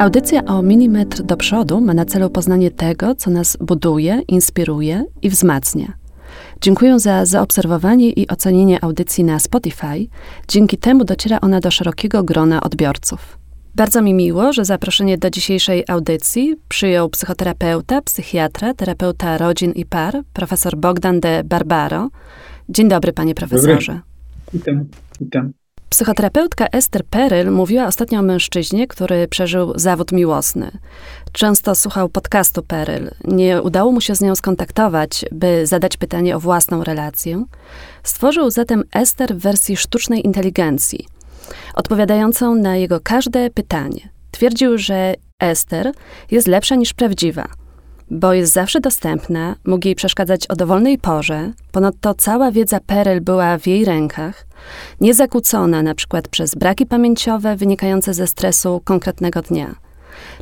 Audycja o milimetr do przodu ma na celu poznanie tego, co nas buduje, inspiruje i wzmacnia. Dziękuję za zaobserwowanie i ocenienie audycji na Spotify. Dzięki temu dociera ona do szerokiego grona odbiorców. Bardzo mi miło, że zaproszenie do dzisiejszej audycji przyjął psychoterapeuta, psychiatra, terapeuta rodzin i par, profesor Bogdan de Barbaro. Dzień dobry, panie profesorze. Dobry. Witam, witam. Psychoterapeutka Esther Peryl mówiła ostatnio o mężczyźnie, który przeżył zawód miłosny. Często słuchał podcastu Peryl. Nie udało mu się z nią skontaktować, by zadać pytanie o własną relację. Stworzył zatem Esther w wersji sztucznej inteligencji, odpowiadającą na jego każde pytanie. Twierdził, że Esther jest lepsza niż prawdziwa – bo jest zawsze dostępna, mógł jej przeszkadzać o dowolnej porze, ponadto cała wiedza Perel była w jej rękach, niezakłócona na przykład przez braki pamięciowe wynikające ze stresu konkretnego dnia.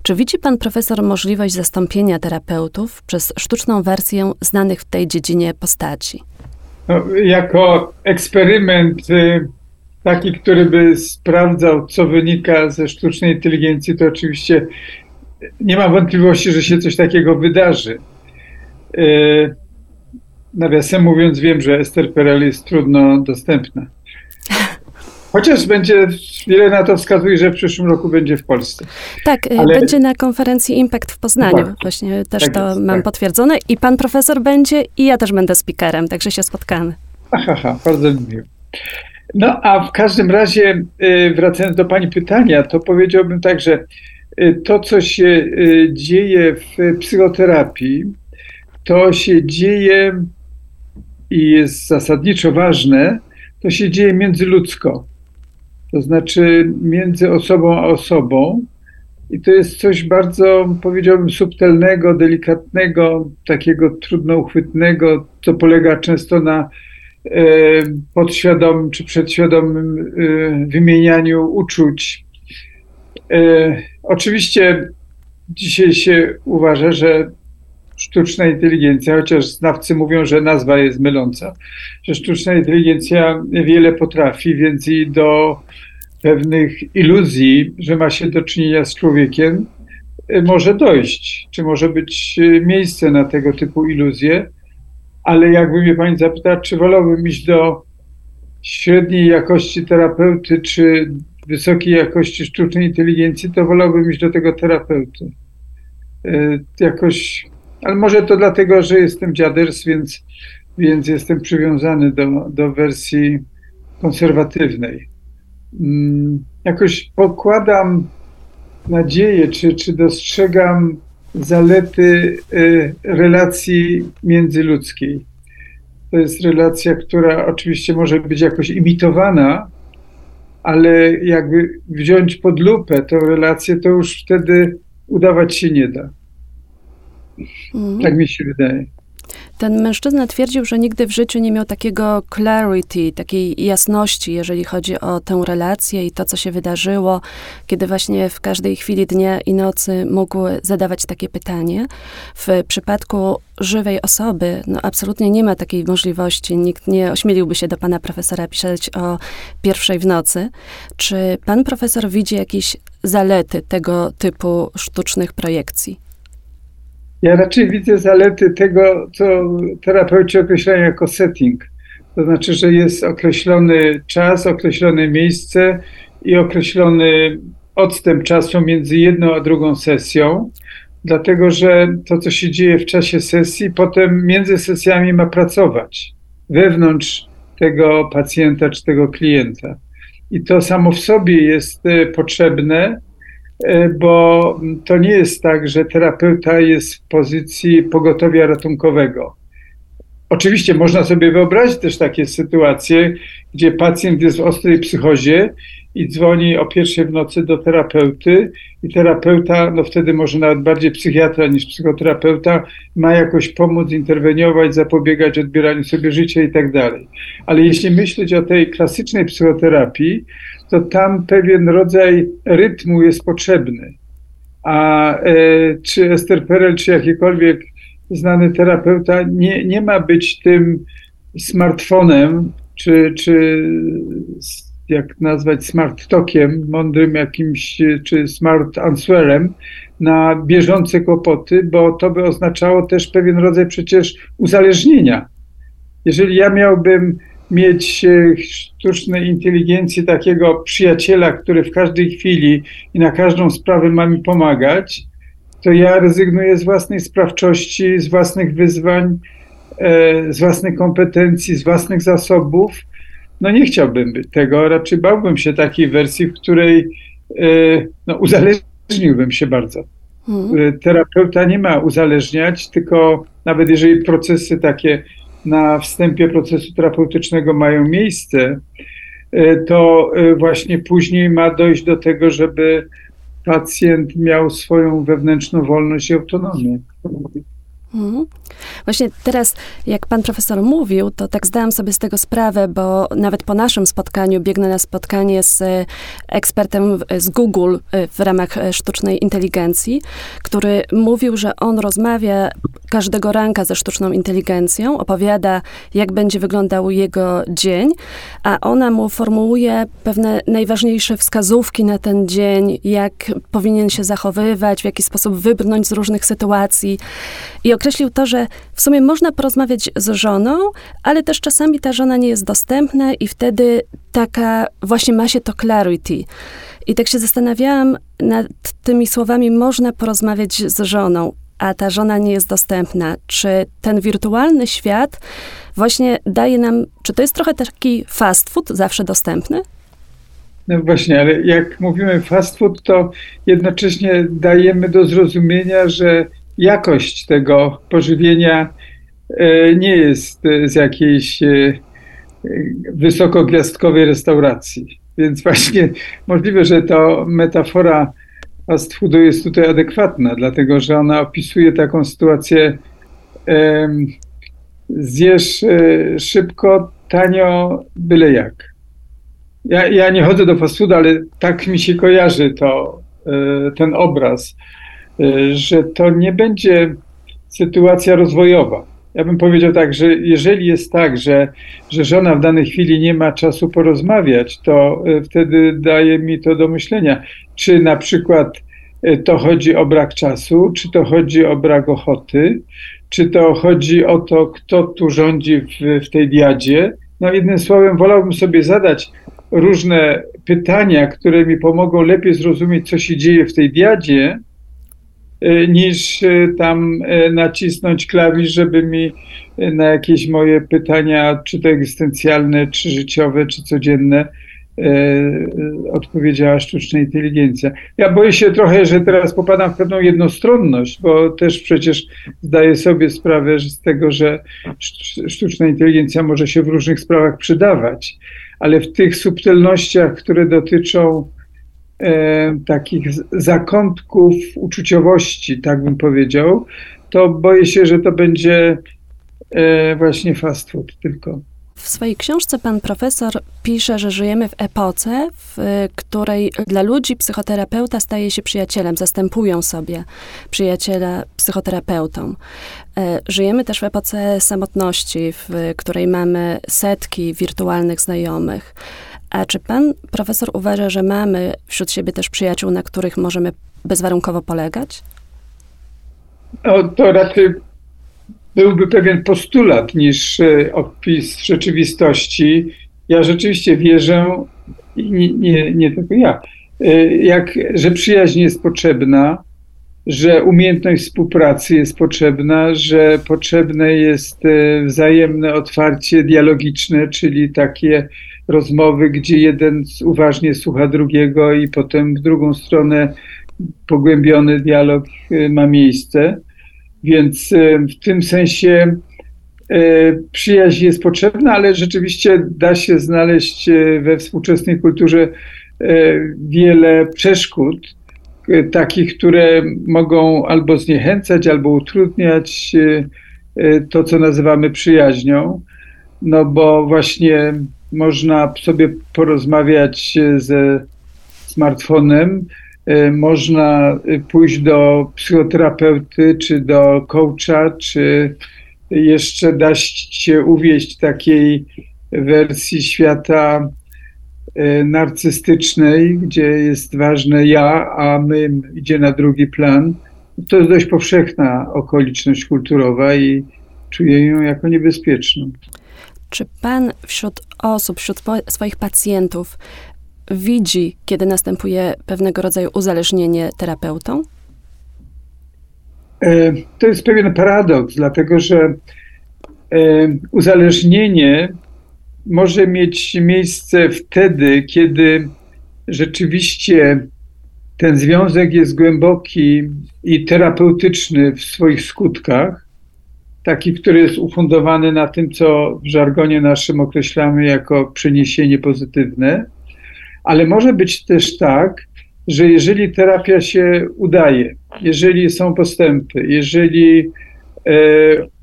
Czy widzi pan profesor możliwość zastąpienia terapeutów przez sztuczną wersję znanych w tej dziedzinie postaci? No, jako eksperyment y, taki, który by sprawdzał, co wynika ze sztucznej inteligencji, to oczywiście nie mam wątpliwości, że się coś takiego wydarzy. E, nawiasem mówiąc, wiem, że Ester Perel jest trudno dostępna. Chociaż będzie, wiele na to wskazuje, że w przyszłym roku będzie w Polsce. Tak, e, Ale... będzie na konferencji Impact w Poznaniu. Tak. Właśnie też tak to jest, mam tak. potwierdzone. I pan profesor będzie, i ja też będę speakerem, także się spotkamy. Aha, aha bardzo miło. No a w każdym razie, e, wracając do pani pytania, to powiedziałbym tak, że to, co się y, dzieje w psychoterapii, to się dzieje i jest zasadniczo ważne, to się dzieje międzyludzko. To znaczy między osobą a osobą. I to jest coś bardzo, powiedziałbym, subtelnego, delikatnego, takiego trudno uchwytnego, co polega często na e, podświadomym czy przedświadomym e, wymienianiu uczuć. E, Oczywiście dzisiaj się uważa, że sztuczna inteligencja, chociaż znawcy mówią, że nazwa jest myląca, że sztuczna inteligencja wiele potrafi, więc i do pewnych iluzji, że ma się do czynienia z człowiekiem, może dojść, czy może być miejsce na tego typu iluzje, ale jakby mnie pani zapytała, czy wolałbym iść do średniej jakości terapeuty, czy wysokiej jakości sztucznej inteligencji, to wolałbym iść do tego terapeuty. E, jakoś, ale może to dlatego, że jestem dziaders, więc, więc jestem przywiązany do, do wersji konserwatywnej. Mm, jakoś pokładam nadzieję, czy, czy dostrzegam zalety e, relacji międzyludzkiej. To jest relacja, która oczywiście może być jakoś imitowana, ale jakby wziąć pod lupę tę relację, to już wtedy udawać się nie da. Tak mi się wydaje. Ten mężczyzna twierdził, że nigdy w życiu nie miał takiego clarity, takiej jasności, jeżeli chodzi o tę relację i to, co się wydarzyło, kiedy właśnie w każdej chwili dnia i nocy mógł zadawać takie pytanie. W przypadku żywej osoby, no absolutnie nie ma takiej możliwości. Nikt nie ośmieliłby się do pana profesora pisać o pierwszej w nocy. Czy pan profesor widzi jakieś zalety tego typu sztucznych projekcji? Ja raczej widzę zalety tego, co terapeuci określają jako setting. To znaczy, że jest określony czas, określone miejsce i określony odstęp czasu między jedną a drugą sesją, dlatego że to, co się dzieje w czasie sesji, potem między sesjami ma pracować wewnątrz tego pacjenta czy tego klienta. I to samo w sobie jest e, potrzebne, bo to nie jest tak, że terapeuta jest w pozycji pogotowia ratunkowego. Oczywiście można sobie wyobrazić też takie sytuacje, gdzie pacjent jest w ostrej psychozie i dzwoni o pierwszej w nocy do terapeuty i terapeuta, no wtedy może nawet bardziej psychiatra niż psychoterapeuta, ma jakoś pomóc, interweniować, zapobiegać odbieraniu sobie życia i tak dalej. Ale jeśli myśleć o tej klasycznej psychoterapii, to tam pewien rodzaj rytmu jest potrzebny. A e, czy Esther Perel, czy jakikolwiek znany terapeuta nie, nie ma być tym smartfonem, czy, czy jak nazwać smart talkiem, mądrym jakimś, czy smart answerem na bieżące kłopoty, bo to by oznaczało też pewien rodzaj przecież uzależnienia. Jeżeli ja miałbym mieć e, sztucznej inteligencji takiego przyjaciela, który w każdej chwili i na każdą sprawę ma mi pomagać, to ja rezygnuję z własnej sprawczości, z własnych wyzwań, e, z własnych kompetencji, z własnych zasobów. No nie chciałbym tego, raczej bałbym się takiej wersji, w której e, no, uzależniłbym się bardzo. Hmm. Terapeuta nie ma uzależniać, tylko nawet jeżeli procesy takie na wstępie procesu terapeutycznego mają miejsce, to właśnie później ma dojść do tego, żeby pacjent miał swoją wewnętrzną wolność i autonomię. Mhm. Właśnie teraz, jak pan profesor mówił, to tak zdałam sobie z tego sprawę, bo nawet po naszym spotkaniu biegnę na spotkanie z e, ekspertem z Google e, w ramach e, sztucznej inteligencji, który mówił, że on rozmawia każdego ranka ze sztuczną inteligencją, opowiada, jak będzie wyglądał jego dzień, a ona mu formułuje pewne najważniejsze wskazówki na ten dzień, jak powinien się zachowywać, w jaki sposób wybrnąć z różnych sytuacji. I określił to, że w sumie można porozmawiać z żoną, ale też czasami ta żona nie jest dostępna i wtedy taka właśnie ma się to clarity. I tak się zastanawiałam nad tymi słowami, można porozmawiać z żoną, a ta żona nie jest dostępna. Czy ten wirtualny świat właśnie daje nam, czy to jest trochę taki fast food, zawsze dostępny? No właśnie, ale jak mówimy fast food, to jednocześnie dajemy do zrozumienia, że jakość tego pożywienia e, nie jest z jakiejś e, wysokogwiazdkowej restauracji. Więc właśnie możliwe, że to metafora fast foodu jest tutaj adekwatna, dlatego że ona opisuje taką sytuację zjesz e, szybko, tanio, byle jak. Ja, ja nie chodzę do fast foodu, ale tak mi się kojarzy to, ten obraz że to nie będzie sytuacja rozwojowa. Ja bym powiedział tak, że jeżeli jest tak, że, że żona w danej chwili nie ma czasu porozmawiać, to y, wtedy daje mi to do myślenia, czy na przykład y, to chodzi o brak czasu, czy to chodzi o brak ochoty, czy to chodzi o to, kto tu rządzi w, w tej diadzie. No jednym słowem, wolałbym sobie zadać różne pytania, które mi pomogą lepiej zrozumieć, co się dzieje w tej diadzie, Y, niż y, tam y, nacisnąć klawisz, żeby mi na jakieś moje pytania, czy to egzystencjalne, czy życiowe, czy codzienne, odpowiedziała sztuczna inteligencja. Ja boję się trochę, że teraz popadam w pewną jednostronność, bo też przecież zdaję sobie sprawę z tego, że sztuczna inteligencja może się w różnych sprawach przydawać, ale w tych subtelnościach, które dotyczą e, takich zakątków uczuciowości, tak bym powiedział, to boję się, że to będzie e, właśnie fast food tylko. W swojej książce pan profesor pisze, że żyjemy w epoce, w której dla ludzi psychoterapeuta staje się przyjacielem, zastępują sobie przyjaciela psychoterapeutą. E, żyjemy też w epoce samotności, w której mamy setki wirtualnych znajomych. A czy pan profesor uważa, że mamy wśród siebie też przyjaciół, na których możemy bezwarunkowo polegać? No, to raczej byłby pewien postulat niż e, opis rzeczywistości. Ja rzeczywiście wierzę, nie, nie, nie tylko ja, e, jak, że przyjaźń jest potrzebna, że umiejętność współpracy jest potrzebna, że potrzebne jest e, wzajemne otwarcie dialogiczne, czyli takie rozmowy, gdzie jeden uważnie słucha drugiego i potem w drugą stronę pogłębiony dialog y, ma miejsce. Więc y, w tym sensie y, przyjaźń jest potrzebna, ale rzeczywiście da się znaleźć we współczesnej kulturze wiele przeszkód, takich, które mogą albo zniechęcać, albo utrudniać to, co nazywamy przyjaźnią. No bo właśnie można sobie porozmawiać ze smartfonem, e, można pójść do psychoterapeuty, czy do coacha, czy jeszcze da się uwieść takiej wersji świata e, narcystycznej, gdzie jest ważne ja, a my idzie na drugi plan, to jest dość powszechna okoliczność kulturowa i czuję ją jako niebezpieczną. Czy pan wśród osób, wśród swoich pacjentów widzi, kiedy następuje pewnego rodzaju uzależnienie terapeutą? E, to jest pewien paradoks, dlatego że e, uzależnienie może mieć miejsce wtedy, kiedy rzeczywiście ten związek jest głęboki i terapeutyczny w swoich skutkach, taki, który jest ufundowany na tym, co w żargonie naszym określamy jako przeniesienie pozytywne, ale może być też tak, że jeżeli terapia się udaje, jeżeli są postępy, jeżeli e,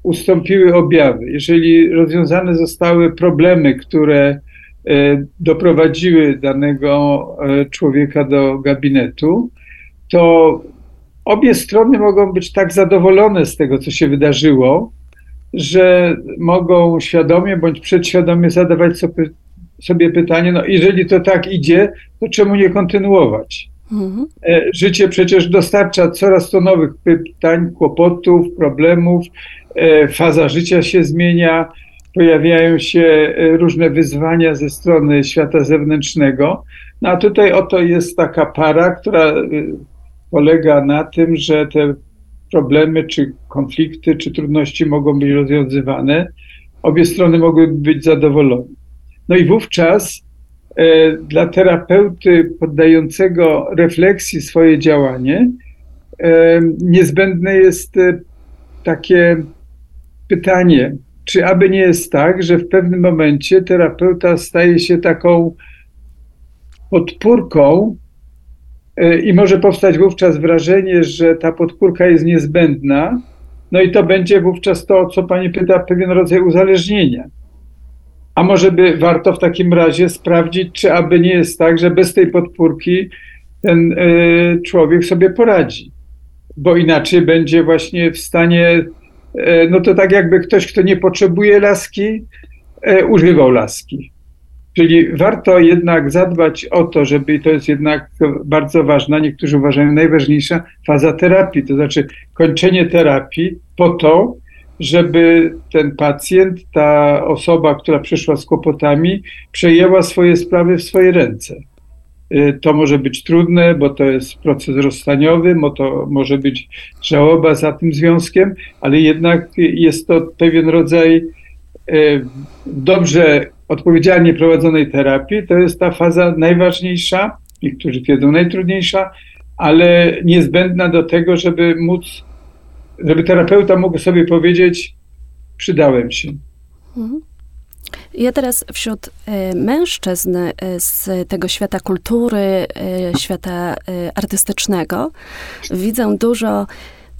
ustąpiły objawy, jeżeli rozwiązane zostały problemy, które e, doprowadziły danego e, człowieka do gabinetu, to obie strony mogą być tak zadowolone z tego, co się wydarzyło, że mogą świadomie bądź przedświadomie zadawać sobie pytanie, no jeżeli to tak idzie, to czemu nie kontynuować? Mhm. E, życie przecież dostarcza coraz to nowych pytań, kłopotów, problemów, e, faza życia się zmienia, pojawiają się e, różne wyzwania ze strony świata zewnętrznego. No a tutaj oto jest taka para, która polega na tym, że te problemy, czy konflikty, czy trudności mogą być rozwiązywane. Obie strony mogły być zadowolone. No i wówczas e, dla terapeuty poddającego refleksji swoje działanie e, niezbędne jest e, takie pytanie, czy aby nie jest tak, że w pewnym momencie terapeuta staje się taką podpórką i może powstać wówczas wrażenie, że ta podpórka jest niezbędna, no i to będzie wówczas to, co pani pyta, pewien rodzaj uzależnienia. A może by warto w takim razie sprawdzić, czy aby nie jest tak, że bez tej podpórki ten y, człowiek sobie poradzi, bo inaczej będzie właśnie w stanie, y, no to tak jakby ktoś, kto nie potrzebuje laski, y, używał laski. Czyli warto jednak zadbać o to, żeby, i to jest jednak bardzo ważna, niektórzy uważają najważniejsza faza terapii, to znaczy kończenie terapii po to, żeby ten pacjent, ta osoba, która przyszła z kłopotami, przejęła swoje sprawy w swoje ręce. Y, to może być trudne, bo to jest proces rozstaniowy, bo to może być żałoba za tym związkiem, ale jednak jest to pewien rodzaj y, dobrze, odpowiedzialnie prowadzonej terapii. To jest ta faza najważniejsza, niektórzy twierdzą najtrudniejsza, ale niezbędna do tego, żeby móc żeby terapeuta mógł sobie powiedzieć, przydałem się. Mhm. Ja teraz wśród y, mężczyzn y, z tego świata kultury, y, świata artystycznego widzę dużo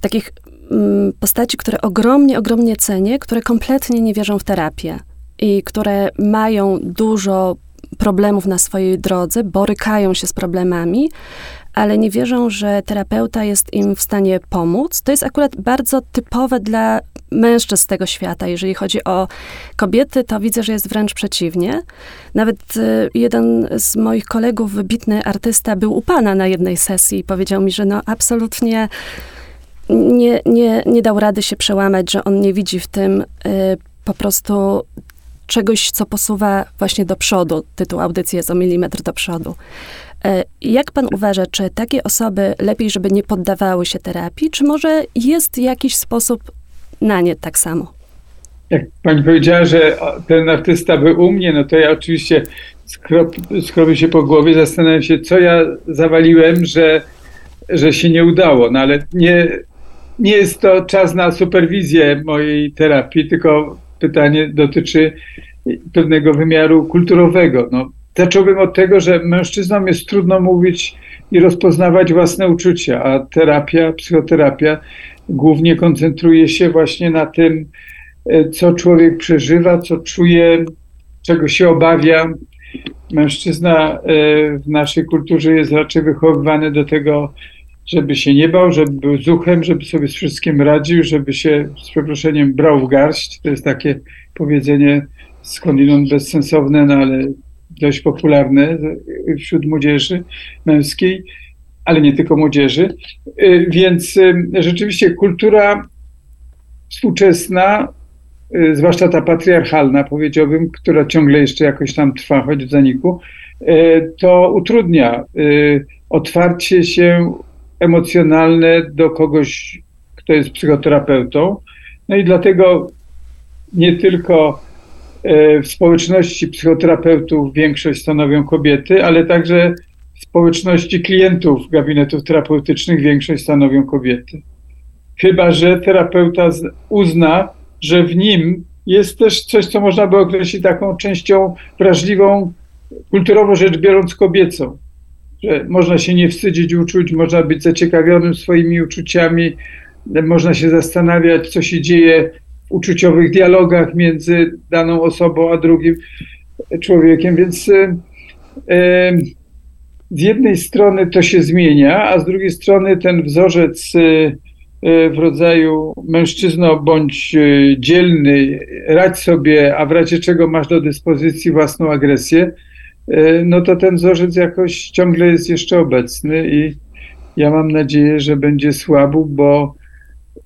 takich mm, postaci, które ogromnie, ogromnie cenię, które kompletnie nie wierzą w terapię i które mają dużo problemów na swojej drodze, borykają się z problemami, ale nie wierzą, że terapeuta jest im w stanie pomóc. To jest akurat bardzo typowe dla mężczyzn tego świata. Jeżeli chodzi o kobiety, to widzę, że jest wręcz przeciwnie. Nawet y, jeden z moich kolegów, wybitny artysta, był u pana na jednej sesji i powiedział mi, że no absolutnie nie, nie, nie dał rady się przełamać, że on nie widzi w tym y, po prostu czegoś, co posuwa właśnie do przodu. Tytuł audycji jest o milimetr do przodu. E, jak pan uważa, czy takie osoby lepiej, żeby nie poddawały się terapii, czy może jest jakiś sposób na nie tak samo? Jak pani powiedziała, że ten artysta był u mnie, no to ja oczywiście skrobię się po głowie, zastanawiam się, co ja zawaliłem, że, że się nie udało. No ale nie, nie jest to czas na superwizję mojej terapii, tylko pytanie dotyczy pewnego wymiaru kulturowego. No, Zacząłbym od tego, że mężczyznom jest trudno mówić i rozpoznawać własne uczucia, a terapia, psychoterapia głównie koncentruje się właśnie na tym, e, co człowiek przeżywa, co czuje, czego się obawia. Mężczyzna e, w naszej kulturze jest raczej wychowywany do tego, żeby się nie bał, żeby był zuchem, żeby sobie z wszystkim radził, żeby się z przeproszeniem brał w garść. To jest takie powiedzenie skądinąd bezsensowne, no ale dość popularne wśród młodzieży męskiej, ale nie tylko młodzieży. Więc rzeczywiście kultura współczesna, zwłaszcza ta patriarchalna, powiedziałbym, która ciągle jeszcze jakoś tam trwa, choć w zaniku, to utrudnia otwarcie się emocjonalne do kogoś, kto jest psychoterapeutą. No i dlatego nie tylko e, w społeczności psychoterapeutów większość stanowią kobiety, ale także w społeczności klientów gabinetów terapeutycznych większość stanowią kobiety. Chyba, że terapeuta uzna, że w nim jest też coś, co można by określić taką częścią wrażliwą, kulturowo rzecz biorąc, kobiecą że można się nie wstydzić uczuć, można być zaciekawionym swoimi uczuciami, można się zastanawiać, co się dzieje w uczuciowych dialogach między daną osobą a drugim człowiekiem, więc e, e, z jednej strony to się zmienia, a z drugiej strony ten wzorzec e, w rodzaju mężczyzno bądź dzielny, radź sobie, a w razie czego masz do dyspozycji własną agresję, no to ten wzorzec jakoś ciągle jest jeszcze obecny i ja mam nadzieję, że będzie słabł, bo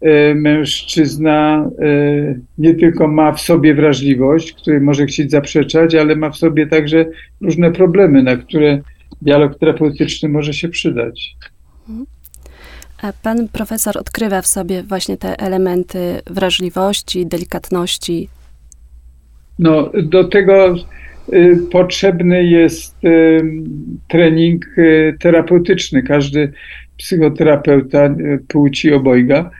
e, mężczyzna e, nie tylko ma w sobie wrażliwość, której może chcieć zaprzeczać, ale ma w sobie także różne problemy, na które dialog terapeutyczny może się przydać. A pan profesor odkrywa w sobie właśnie te elementy wrażliwości, delikatności? No, do tego potrzebny jest y, trening y, terapeutyczny. Każdy psychoterapeuta płci obojga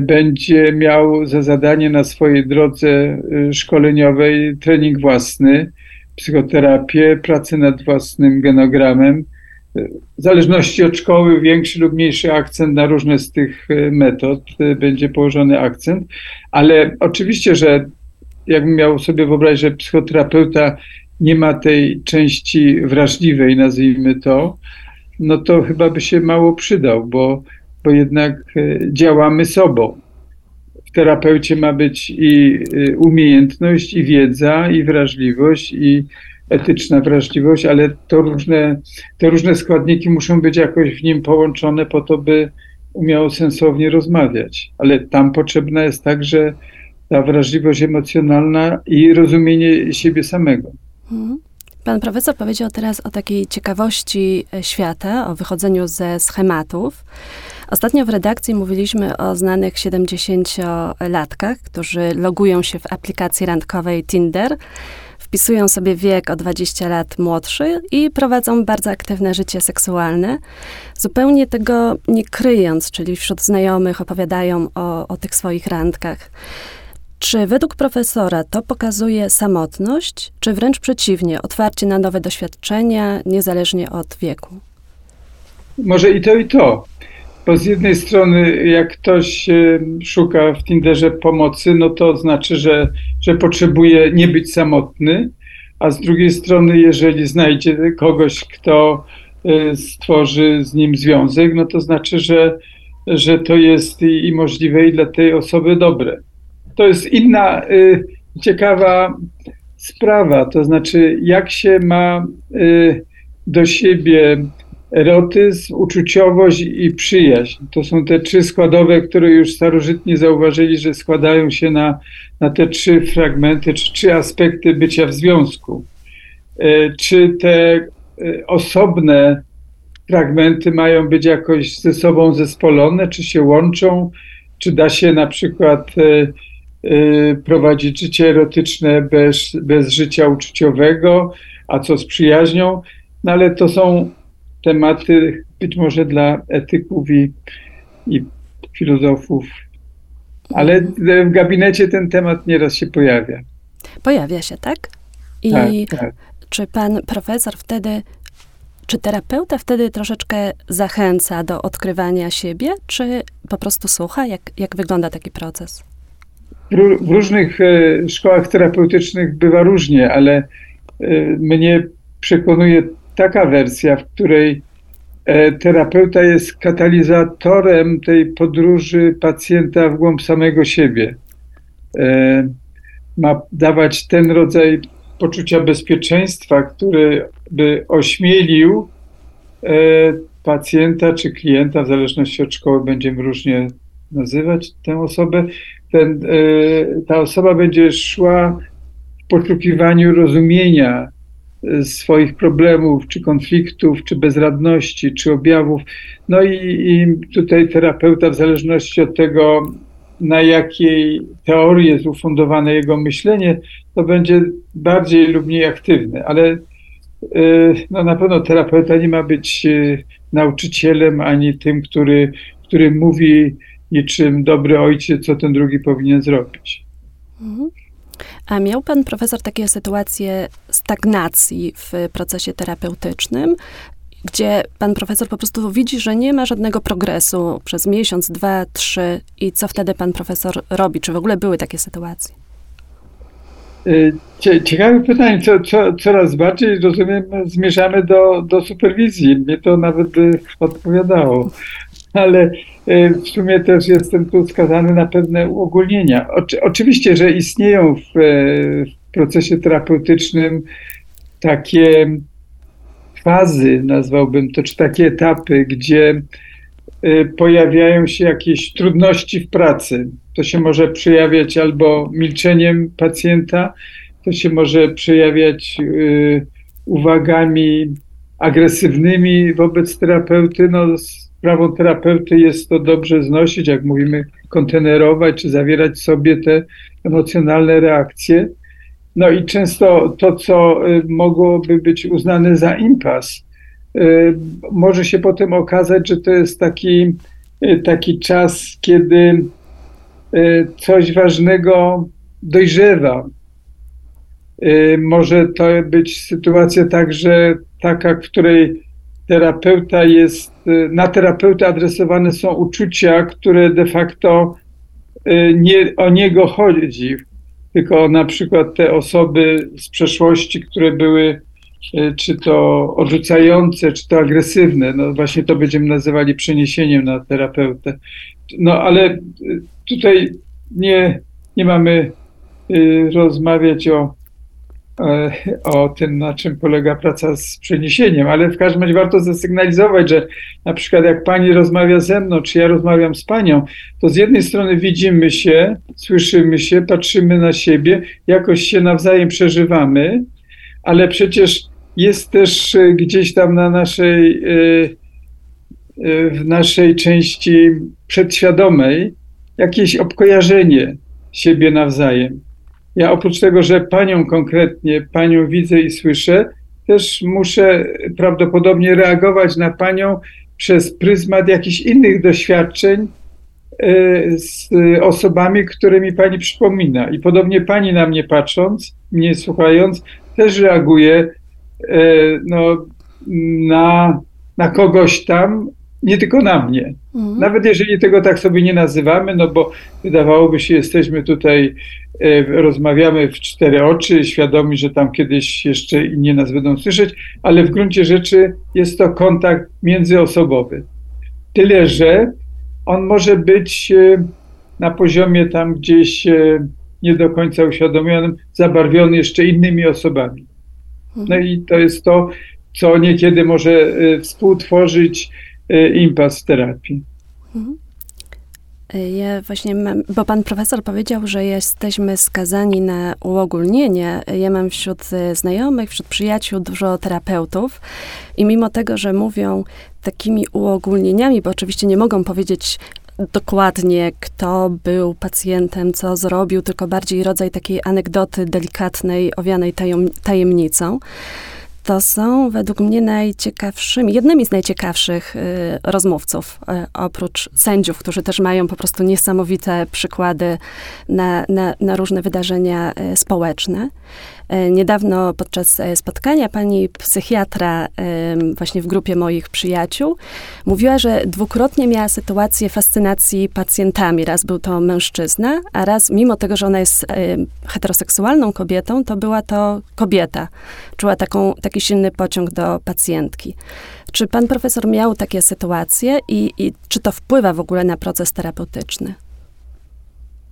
będzie miał za zadanie na swojej drodze szkoleniowej trening własny, psychoterapię, pracę nad własnym genogramem. W zależności od szkoły większy lub mniejszy akcent na różne z tych metod będzie położony akcent, ale oczywiście, że jakbym miał sobie wyobrazić, że psychoterapeuta nie ma tej części wrażliwej, nazwijmy to, no to chyba by się mało przydał, bo, bo jednak e, działamy sobą. W terapeucie ma być i e, umiejętność, i wiedza, i wrażliwość, i etyczna wrażliwość, ale to różne, te różne składniki muszą być jakoś w nim połączone po to, by umiał sensownie rozmawiać. Ale tam potrzebna jest także ta wrażliwość emocjonalna i rozumienie siebie samego. Mhm. Pan profesor powiedział teraz o takiej ciekawości e, świata, o wychodzeniu ze schematów. Ostatnio w redakcji mówiliśmy o znanych 70-latkach, którzy logują się w aplikacji randkowej Tinder, wpisują sobie wiek o 20 lat młodszy i prowadzą bardzo aktywne życie seksualne, zupełnie tego nie kryjąc, czyli wśród znajomych opowiadają o, o tych swoich randkach. Czy według profesora to pokazuje samotność, czy wręcz przeciwnie, otwarcie na nowe doświadczenia, niezależnie od wieku? Może i to, i to. Bo z jednej strony, jak ktoś szuka w Tinderze pomocy, no to znaczy, że, że potrzebuje nie być samotny, a z drugiej strony, jeżeli znajdzie kogoś, kto e, stworzy z nim związek, no to znaczy, że, że to jest i, i możliwe i dla tej osoby dobre to jest inna y, ciekawa sprawa, to znaczy jak się ma y, do siebie erotyzm, uczuciowość i przyjaźń. To są te trzy składowe, które już starożytni zauważyli, że składają się na, na te trzy fragmenty, czy trzy aspekty bycia w związku. Y, czy te y, osobne fragmenty mają być jakoś ze sobą zespolone, czy się łączą, czy da się na przykład Y, prowadzić życie erotyczne bez, bez życia uczuciowego, a co z przyjaźnią, no ale to są tematy być może dla etyków i, i filozofów, ale w gabinecie ten temat nieraz się pojawia. Pojawia się, tak? I tak, tak. czy pan profesor wtedy, czy terapeuta wtedy troszeczkę zachęca do odkrywania siebie, czy po prostu słucha? Jak, jak wygląda taki proces? W różnych e, szkołach terapeutycznych bywa różnie, ale e, mnie przekonuje taka wersja, w której e, terapeuta jest katalizatorem tej podróży pacjenta w głąb samego siebie. Ma dawać ten rodzaj poczucia bezpieczeństwa, który by ośmielił pacjenta czy klienta, w zależności od szkoły będziemy różnie nazywać tę osobę, ten, e, ta osoba będzie szła w poszukiwaniu rozumienia e, swoich problemów, czy konfliktów, czy bezradności, czy objawów. No i, i tutaj terapeuta, w zależności od tego, na jakiej teorii jest ufundowane jego myślenie, to będzie bardziej lub mniej aktywny, ale e, no na pewno terapeuta nie ma być nauczycielem, ani tym, który, który mówi niczym dobry ojciec, co ten drugi powinien zrobić. Mhm. A miał pan profesor takie sytuacje stagnacji w procesie terapeutycznym, gdzie pan profesor po prostu widzi, że nie ma żadnego progresu przez miesiąc, dwa, trzy i co wtedy pan profesor robi? Czy w ogóle były takie sytuacje? Y, ciekawe pytanie. Co, co, coraz bardziej, rozumiem, zmierzamy do, do superwizji. Mnie to nawet odpowiadało. Ale y, w sumie też jestem tu skazany na pewne uogólnienia. Oczy, oczywiście, że istnieją w, w procesie terapeutycznym takie fazy, nazwałbym to, czy takie etapy, gdzie y, pojawiają się jakieś trudności w pracy. To się może przejawiać albo milczeniem pacjenta, to się może przejawiać uwagami agresywnymi wobec terapeuty. No, sprawą terapeuty jest to dobrze znosić, jak mówimy, kontenerować czy zawierać sobie te emocjonalne reakcje. No i często to, co y, mogłoby być uznane za impas, y, może się potem okazać, że to jest taki, y, taki czas, kiedy coś ważnego dojrzewa. Może to być sytuacja także taka, w której terapeuta jest, na terapeutę adresowane są uczucia, które de facto nie o niego chodzi tylko na przykład te osoby z przeszłości, które były e, czy to odrzucające, czy to agresywne, no właśnie to będziemy nazywali przeniesieniem na terapeutę. No ale tutaj nie, nie mamy rozmawiać o o tym, na czym polega praca z przeniesieniem, ale w każdym razie warto zasygnalizować, że na przykład jak pani rozmawia ze mną, czy ja rozmawiam z panią, to z jednej strony widzimy się, słyszymy się, patrzymy na siebie, jakoś się nawzajem przeżywamy, ale przecież jest też e, gdzieś tam na naszej, e, w naszej części przedświadomej jakieś obkojarzenie siebie nawzajem. Ja oprócz tego, że panią konkretnie, panią widzę i słyszę, też muszę prawdopodobnie reagować na panią przez pryzmat jakichś innych doświadczeń e, z osobami, które mi pani przypomina. I podobnie pani na mnie patrząc, mnie słuchając, też reaguje e, no, na, na kogoś tam, nie tylko na mnie. Mhm. Nawet jeżeli tego tak sobie nie nazywamy, no bo wydawałoby się, jesteśmy tutaj, e, rozmawiamy w cztery oczy, świadomi, że tam kiedyś jeszcze inni nas będą słyszeć, ale w gruncie rzeczy jest to kontakt międzyosobowy. Tyle, że on może być e, na poziomie tam gdzieś e, nie do końca uświadomionym, zabarwiony jeszcze innymi osobami. No mhm. i to jest to, co niekiedy może współtworzyć impas terapii. Mhm. Ja właśnie mam, bo pan profesor powiedział, że jesteśmy skazani na uogólnienie. Ja mam wśród y, znajomych, wśród przyjaciół dużo terapeutów i mimo tego, że mówią takimi uogólnieniami, bo oczywiście nie mogą powiedzieć dokładnie, kto był pacjentem, co zrobił, tylko bardziej rodzaj takiej anegdoty delikatnej, owianej tajem, tajemnicą to są według mnie najciekawszymi, jednymi z najciekawszych y, rozmówców, y, oprócz sędziów, którzy też mają po prostu niesamowite przykłady na, na, na różne wydarzenia y, społeczne. E, niedawno podczas e, spotkania pani psychiatra właśnie w grupie moich przyjaciół mówiła, że dwukrotnie miała sytuację fascynacji pacjentami. Raz był to mężczyzna, a raz mimo tego, że ona jest heteroseksualną kobietą, to była to kobieta. Czuła taką, taki silny pociąg do pacjentki. Czy pan profesor miał takie sytuacje i, i czy to wpływa w ogóle na proces terapeutyczny?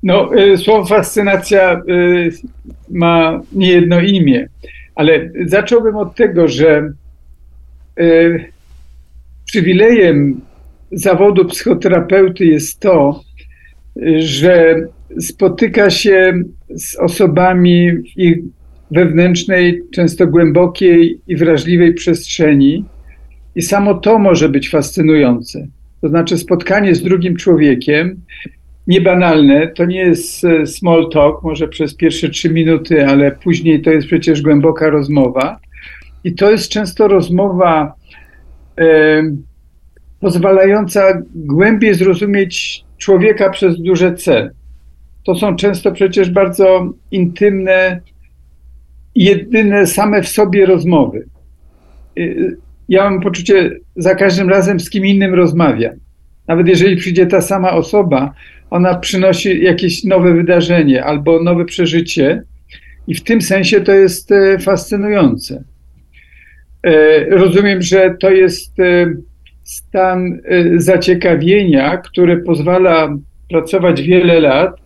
No, słowo fascynacja ma niejedno imię, ale zacząłbym od tego, że przywilejem zawodu psychoterapeuty jest to, że spotyka się z osobami w ich wewnętrznej, często głębokiej i wrażliwej przestrzeni, i samo to może być fascynujące. To znaczy, spotkanie z drugim człowiekiem, niebanalne, to nie jest e, small talk, może przez pierwsze trzy minuty, ale później to jest przecież głęboka rozmowa. I to jest często rozmowa e, pozwalająca głębiej zrozumieć człowieka przez duże C. To są często przecież bardzo intymne, jedyne same w sobie rozmowy. Y, ja mam poczucie, za każdym razem z kim innym rozmawiam. Nawet jeżeli przyjdzie ta sama osoba, ona przynosi jakieś nowe wydarzenie albo nowe przeżycie, i w tym sensie to jest e, fascynujące. E, rozumiem, że to jest e, stan zaciekawienia, który pozwala pracować wiele lat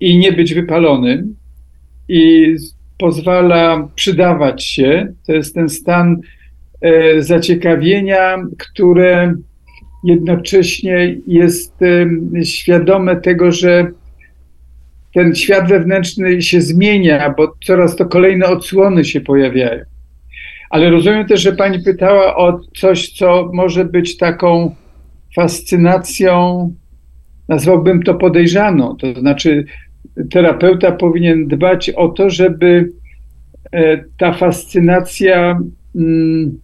i nie być wypalonym, i pozwala przydawać się. To jest ten stan zaciekawienia, które jednocześnie jest świadome tego, że ten świat wewnętrzny się zmienia, bo coraz to kolejne odsłony się pojawiają. Ale rozumiem też, że pani pytała o coś, co może być taką fascynacją, nazwałbym to podejrzaną. To znaczy, terapeuta powinien dbać o to, żeby e, ta fascynacja mm,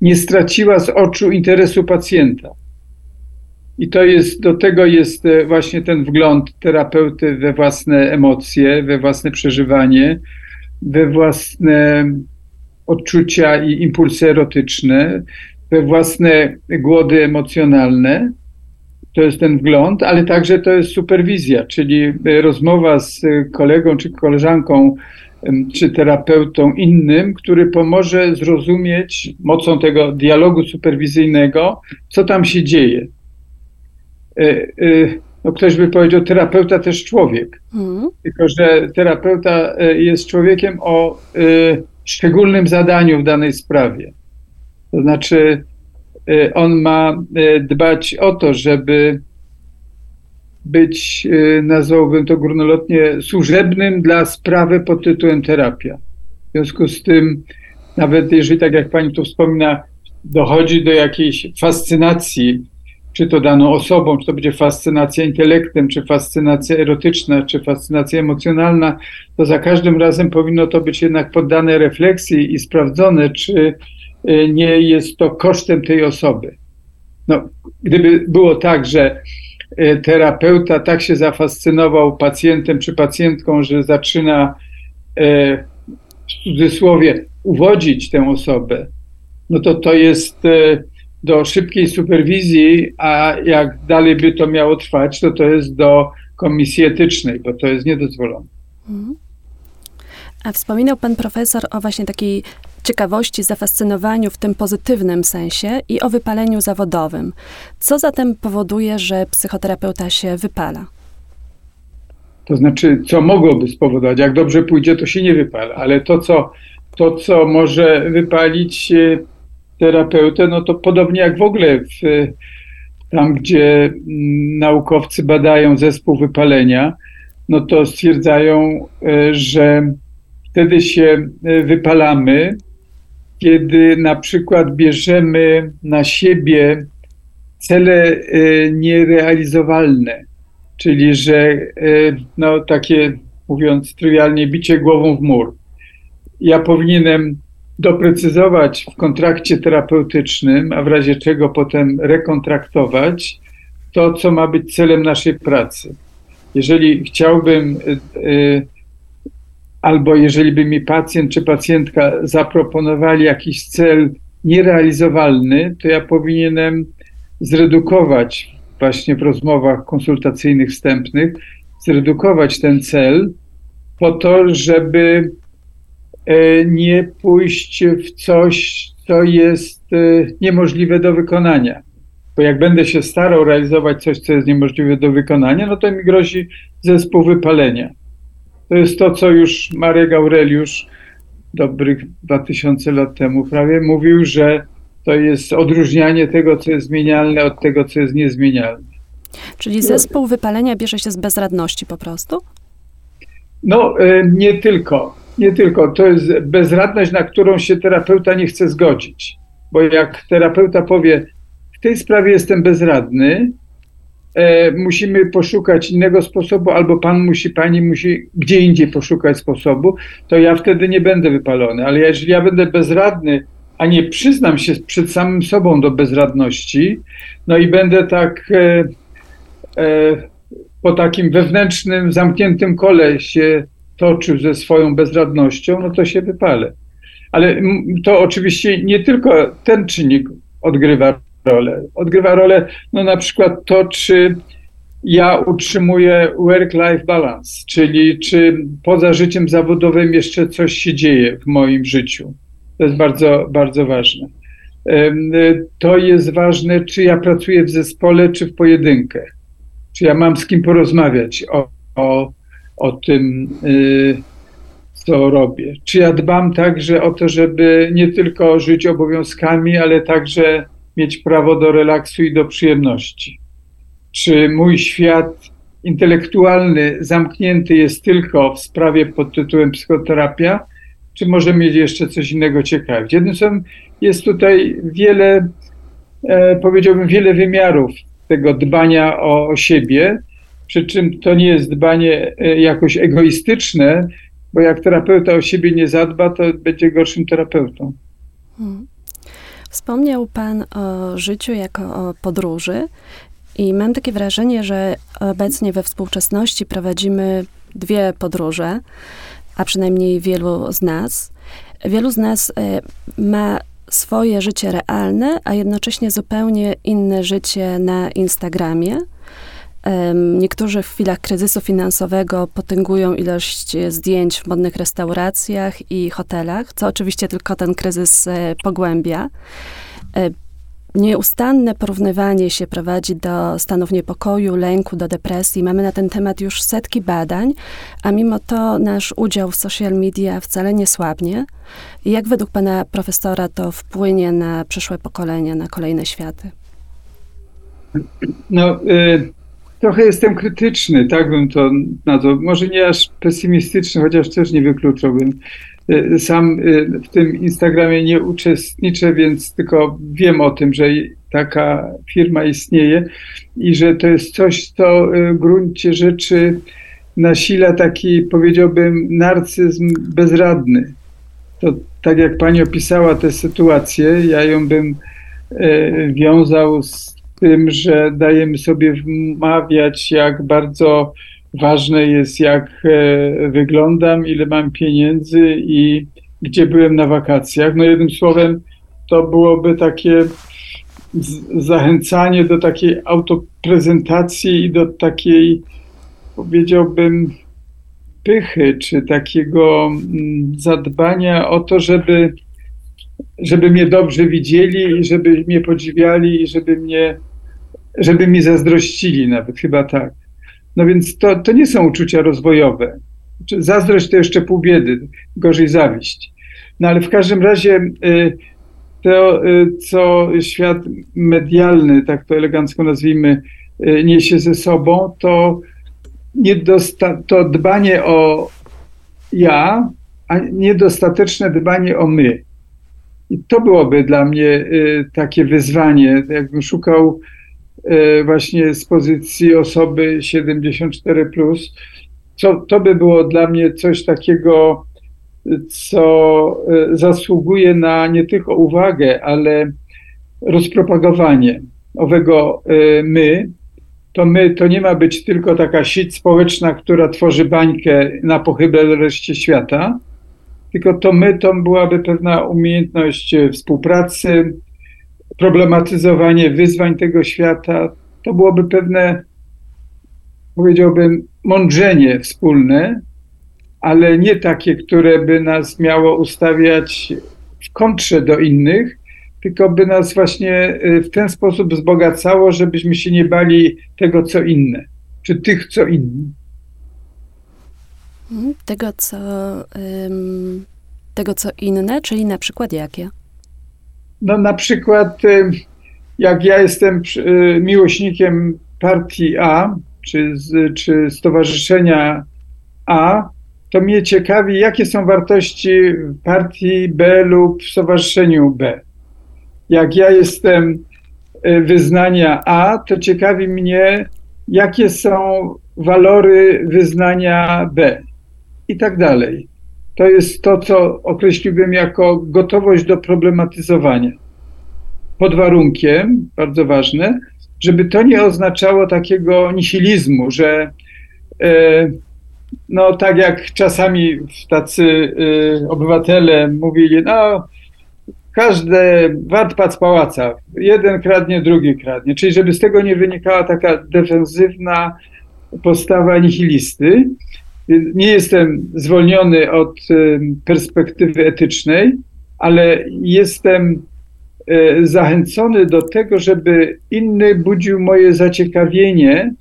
nie straciła z oczu interesu pacjenta. I to jest, do tego jest e, właśnie ten wgląd terapeuty we własne emocje, we własne przeżywanie, we własne odczucia i impulsy erotyczne, we własne głody emocjonalne to jest ten wgląd, ale także to jest superwizja, czyli e, rozmowa z kolegą czy koleżanką, czy terapeutą innym, który pomoże zrozumieć mocą tego dialogu superwizyjnego, co tam się dzieje. E, e, no ktoś by powiedział, terapeuta też człowiek, mm. tylko że terapeuta jest człowiekiem o szczególnym zadaniu w danej sprawie. To znaczy, on ma dbać o to, żeby być, y, nazwałbym to górnolotnie, służebnym dla sprawy pod tytułem terapia. W związku z tym, nawet jeżeli, tak jak pani tu wspomina, dochodzi do jakiejś fascynacji, czy to daną osobą, czy to będzie fascynacja intelektem, czy fascynacja erotyczna, czy fascynacja emocjonalna, to za każdym razem powinno to być jednak poddane refleksji i sprawdzone, czy Y, nie jest to kosztem tej osoby. No, gdyby było tak, że terapeuta tak się zafascynował pacjentem czy pacjentką, że zaczyna y, w cudzysłowie uwodzić tę osobę, no to to jest do szybkiej superwizji, a jak dalej by to miało trwać, to to jest do komisji etycznej, bo to jest niedozwolone. Mhm. A wspominał pan profesor o właśnie takiej ciekawości, zafascynowaniu w tym pozytywnym sensie i o wypaleniu zawodowym. Co zatem powoduje, że psychoterapeuta się wypala? To znaczy, co mogłoby spowodować? Jak dobrze pójdzie, to się nie wypala, ale to, co, to, co może wypalić e, terapeutę, no to podobnie jak w ogóle w, tam, gdzie mm, naukowcy badają zespół wypalenia, no to stwierdzają, e, że wtedy się e, wypalamy, kiedy na przykład bierzemy na siebie cele e, nierealizowalne, czyli że e, no, takie, mówiąc trywialnie, bicie głową w mur. Ja powinienem doprecyzować w kontrakcie terapeutycznym, a w razie czego potem rekontraktować to, co ma być celem naszej pracy. Jeżeli chciałbym e, albo jeżeli by mi pacjent czy pacjentka zaproponowali jakiś cel nierealizowalny, to ja powinienem zredukować właśnie w rozmowach konsultacyjnych wstępnych, zredukować ten cel po to, żeby e, nie pójść w coś, co jest e, niemożliwe do wykonania. Bo jak będę się starał realizować coś, co jest niemożliwe do wykonania, no to mi grozi zespół wypalenia. To jest to, co już Marek Aureliusz dobrych 2000 lat temu prawie mówił, że to jest odróżnianie tego, co jest zmienialne od tego, co jest niezmienialne. Czyli zespół wypalenia bierze się z bezradności po prostu? No, e, nie tylko. Nie tylko. To jest bezradność, na którą się terapeuta nie chce zgodzić. Bo jak terapeuta powie, w tej sprawie jestem bezradny, e, musimy poszukać innego sposobu, albo pan musi, pani musi gdzie indziej poszukać sposobu, to ja wtedy nie będę wypalony. Ale jeżeli ja będę bezradny, a nie przyznam się przed samym sobą do bezradności, no i będę tak e, e, po takim wewnętrznym, zamkniętym kole się toczył ze swoją bezradnością, no to się wypalę. Ale to oczywiście nie tylko ten czynnik odgrywa rolę. Odgrywa rolę no na przykład to, czy ja utrzymuję work-life balance, czyli czy poza życiem zawodowym jeszcze coś się dzieje w moim życiu. To jest bardzo, bardzo ważne. To jest ważne, czy ja pracuję w zespole, czy w pojedynkę. Czy ja mam z kim porozmawiać o, o, o tym, y, co robię. Czy ja dbam także o to, żeby nie tylko żyć obowiązkami, ale także mieć prawo do relaksu i do przyjemności. Czy mój świat intelektualny zamknięty jest tylko w sprawie pod tytułem psychoterapia, czy może mieć jeszcze coś innego ciekawe. Jednym słowem, jest tutaj wiele, e, powiedziałbym, wiele wymiarów tego dbania o, o siebie, przy czym to nie jest dbanie e, jakoś egoistyczne, bo jak terapeuta o siebie nie zadba, to będzie gorszym terapeutą. Hmm. Wspomniał Pan o życiu jako o podróży, i mam takie wrażenie, że obecnie we współczesności prowadzimy dwie podróże a przynajmniej wielu z nas. Wielu z nas e, ma swoje życie realne, a jednocześnie zupełnie inne życie na Instagramie. Niektórzy w chwilach kryzysu finansowego potęgują ilość zdjęć w modnych restauracjach i hotelach, co oczywiście tylko ten kryzys e, pogłębia. E, Nieustanne porównywanie się prowadzi do stanów niepokoju, lęku, do depresji. Mamy na ten temat już setki badań, a mimo to nasz udział w social media wcale nie słabnie. Jak według pana profesora to wpłynie na przyszłe pokolenia, na kolejne światy? No, y, trochę jestem krytyczny, tak bym to nazwał. Może nie aż pesymistyczny, chociaż też nie wykluczałbym. Y, sam y, w tym Instagramie nie uczestniczę, więc tylko wiem o tym, że taka firma istnieje i że to jest coś, co y, w gruncie rzeczy nasila taki, powiedziałbym, narcyzm bezradny. To tak jak pani opisała tę sytuację, ja ją bym wiązał z tym, że dajemy sobie wmawiać, jak bardzo Ważne jest, jak e, wyglądam, ile mam pieniędzy i gdzie byłem na wakacjach. No jednym słowem, to byłoby takie zachęcanie do takiej autoprezentacji i do takiej, powiedziałbym, pychy, czy takiego mm, zadbania o to, żeby, żeby mnie dobrze widzieli i żeby mnie podziwiali i żeby mnie, żeby mi zazdrościli nawet, chyba tak. No więc to, to nie są uczucia rozwojowe. Zazdrość to jeszcze pół biedy, gorzej zawiść. No ale w każdym razie y, to, y, co świat medialny, tak to elegancko nazwijmy, y, niesie ze sobą, to, niedosta- to dbanie o ja, a niedostateczne dbanie o my. I to byłoby dla mnie takie wyzwanie, jakbym szukał właśnie z pozycji osoby 74, plus, co, to by było dla mnie coś takiego, co e, zasługuje na nie tylko uwagę, ale rozpropagowanie owego e, my. To my to nie ma być tylko taka sieć społeczna, która tworzy bańkę na pochybę reszcie świata, tylko to my to byłaby pewna umiejętność współpracy, problematyzowanie wyzwań tego świata, to byłoby pewne, powiedziałbym, mądrzenie wspólne, ale nie takie, które by nas miało ustawiać w kontrze do innych, tylko by nas właśnie w ten sposób wzbogacało, żebyśmy się nie bali tego, co inne, czy tych, co inni. Mhm, tego, co, tego, co inne, czyli na przykład jakie? No na przykład jak ja jestem miłośnikiem partii A, czy, czy stowarzyszenia A, to mnie ciekawi, jakie są wartości partii B lub w stowarzyszeniu B. Jak ja jestem e, wyznania A, to ciekawi mnie, jakie są walory wyznania B i tak dalej. To jest to, co określiłbym jako gotowość do problematyzowania. Pod warunkiem, bardzo ważne, żeby to nie oznaczało takiego nihilizmu, że e, no tak jak czasami tacy e, obywatele mówili, no każdy wart pac pałaca, jeden kradnie, drugi kradnie, czyli żeby z tego nie wynikała taka defensywna postawa nihilisty. Nie jestem zwolniony od e, perspektywy etycznej, ale jestem E, zachęcony do tego, żeby inny budził moje zaciekawienie,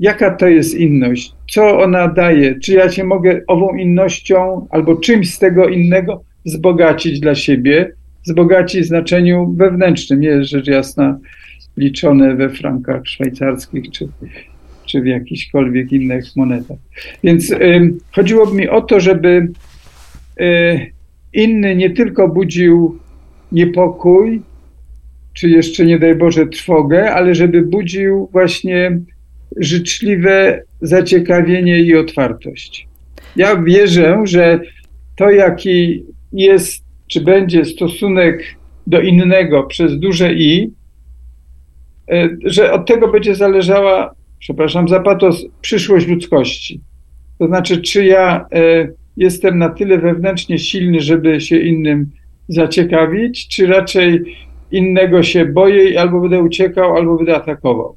jaka to jest inność, co ona daje, czy ja się mogę ową innością albo czymś z tego innego wzbogacić dla siebie, wzbogacić w znaczeniu wewnętrznym, nie rzecz jasna liczone we frankach szwajcarskich czy, czy w jakichkolwiek innych monetach. Więc y, mi o to, żeby y, inny nie tylko budził niepokój, czy jeszcze nie daj Boże trwogę, ale żeby budził właśnie życzliwe zaciekawienie i otwartość. Ja wierzę, że to, jaki jest, czy będzie stosunek do innego przez duże i, e, że od tego będzie zależała, przepraszam za patos, przyszłość ludzkości. To znaczy, czy ja e, jestem na tyle wewnętrznie silny, żeby się innym zaciekawić, czy raczej innego się boję albo będę uciekał, albo będę atakował.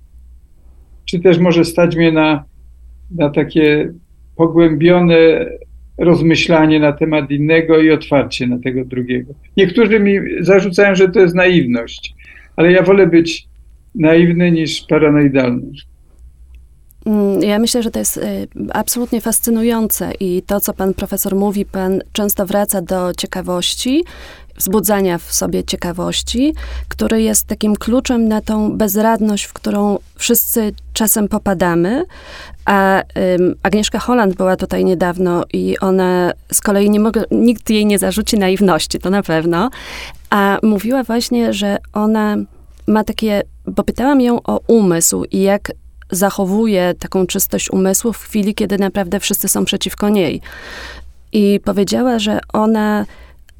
Czy też może stać mnie na, na takie pogłębione rozmyślanie na temat innego i otwarcie na tego drugiego. Niektórzy mi zarzucają, że to jest naiwność, ale ja wolę być naiwny niż paranoidalny. Mm, ja myślę, że to jest y, absolutnie fascynujące i to, co pan profesor mówi, pan często wraca do ciekawości, wzbudzania w sobie ciekawości, który jest takim kluczem na tą bezradność, w którą wszyscy czasem popadamy. A um, Agnieszka Holland była tutaj niedawno i ona z kolei nie mogę, nikt jej nie zarzuci naiwności, to na pewno. A mówiła właśnie, że ona ma takie, bo pytałam ją o umysł i jak zachowuje taką czystość umysłu w chwili, kiedy naprawdę wszyscy są przeciwko niej. I powiedziała, że ona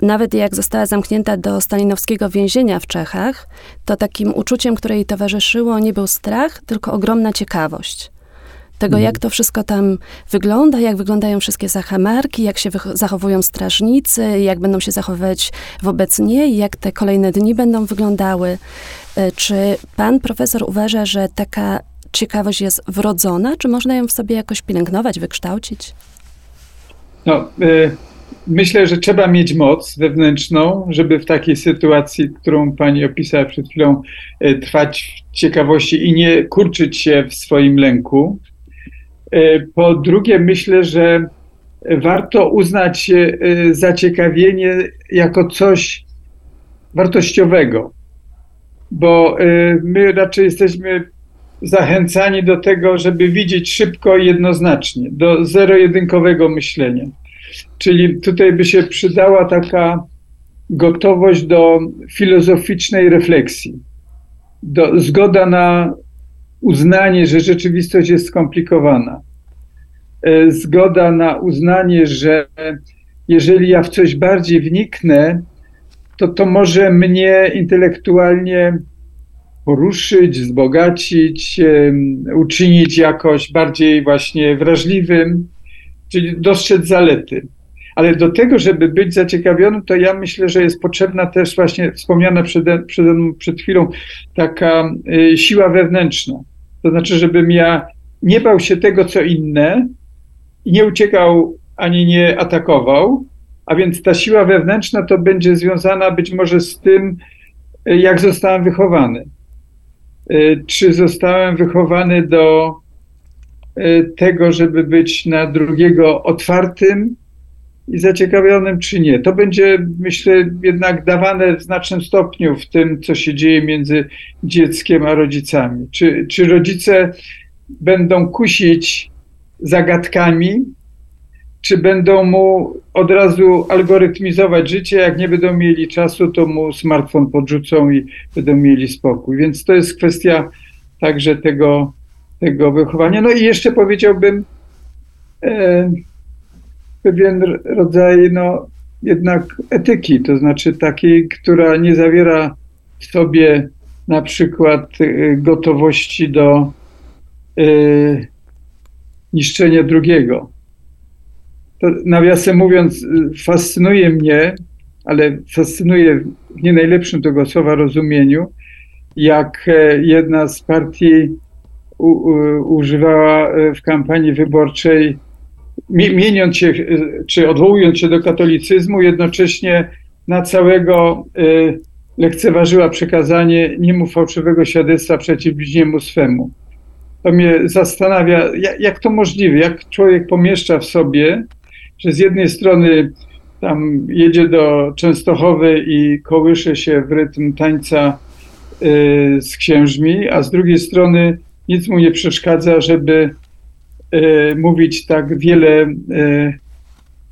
nawet jak została zamknięta do stalinowskiego więzienia w Czechach, to takim uczuciem, które jej towarzyszyło, nie był strach, tylko ogromna ciekawość. Tego, mhm. jak to wszystko tam wygląda, jak wyglądają wszystkie zachamarki, jak się zachowują strażnicy, jak będą się zachowywać wobec niej, jak te kolejne dni będą wyglądały. E, czy pan profesor uważa, że taka ciekawość jest wrodzona, czy można ją w sobie jakoś pielęgnować, wykształcić? No, y myślę, że trzeba mieć moc wewnętrzną, żeby w takiej sytuacji, którą pani opisała przed chwilą, e, trwać w ciekawości i nie kurczyć się w swoim lęku. E, po drugie, myślę, że warto uznać e, zaciekawienie jako coś wartościowego, bo my raczej jesteśmy zachęcani do tego, żeby widzieć szybko i jednoznacznie, do zero-jedynkowego myślenia. Czyli tutaj by się przydała taka gotowość do filozoficznej refleksji, do, zgoda na uznanie, że rzeczywistość jest skomplikowana, e, zgoda na uznanie, że jeżeli ja w coś bardziej wniknę, to to może mnie intelektualnie poruszyć, wzbogacić, uczynić jakoś bardziej właśnie wrażliwym czyli dostrzec zalety. Ale do tego, żeby być zaciekawionym, to ja myślę, że jest potrzebna też właśnie wspomniana przede, przede przed chwilą taka y, siła wewnętrzna. To znaczy, żebym ja nie bał się tego, co inne, nie uciekał ani nie atakował, A więc ta siła wewnętrzna to będzie związana być może z tym, jak zostałem wychowany. Czy zostałem wychowany do tego, żeby być na drugiego otwartym, i zaciekawionym, czy nie. To będzie, myślę, jednak dawane w znacznym stopniu w tym, co się dzieje między dzieckiem a rodzicami. Czy, czy rodzice będą kusić zagadkami, czy będą mu od razu algorytmizować życie, jak nie będą mieli czasu, to mu smartfon podrzucą i będą mieli spokój. Więc to jest kwestia także tego, tego wychowania. No i jeszcze powiedziałbym, e, pewien rodzaj no, jednak etyki, to znaczy takiej, która nie zawiera w sobie na przykład y, gotowości do y, niszczenia drugiego. To nawiasem mówiąc, y, fascynuje mnie, ale fascynuje w nie najlepszym tego słowa rozumieniu, jak e, jedna z partii u, u, używała e, w kampanii wyborczej mieniąc się, czy odwołując się do katolicyzmu, jednocześnie na całego y, lekceważyła przekazanie nie mów fałszywego świadectwa przeciw bliźniemu swemu. To mnie zastanawia, jak, jak to możliwe, jak człowiek pomieszcza w sobie, że z jednej strony tam jedzie do Częstochowy i kołysze się w rytm tańca y, z księżmi, a z drugiej strony nic mu nie przeszkadza, żeby E, mówić tak wiele, e,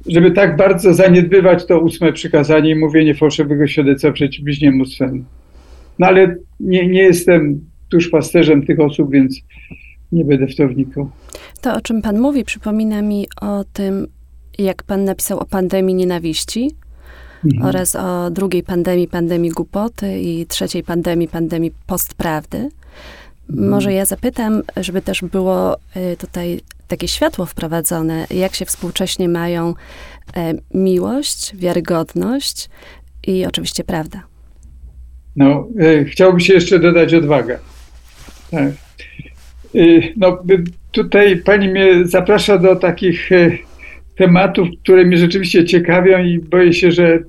żeby tak bardzo zaniedbywać to ósme przykazanie i mówienie fałszywego świadectwa przeciw bliźniemu swemu. No ale nie, nie jestem tuż pasterzem tych osób, więc nie będę w to wnikał. To, o czym pan mówi, przypomina mi o tym, jak pan napisał o pandemii nienawiści mhm. oraz o drugiej pandemii, pandemii głupoty i trzeciej pandemii, pandemii postprawdy. Może ja zapytam, żeby też było y, tutaj takie światło wprowadzone, jak się współcześnie mają e, miłość, wiarygodność i oczywiście prawda. No, e, chciałbym się jeszcze dodać odwaga. Tak. E, no, tutaj pani mnie zaprasza do takich tematów, które mnie rzeczywiście ciekawią i boję się, że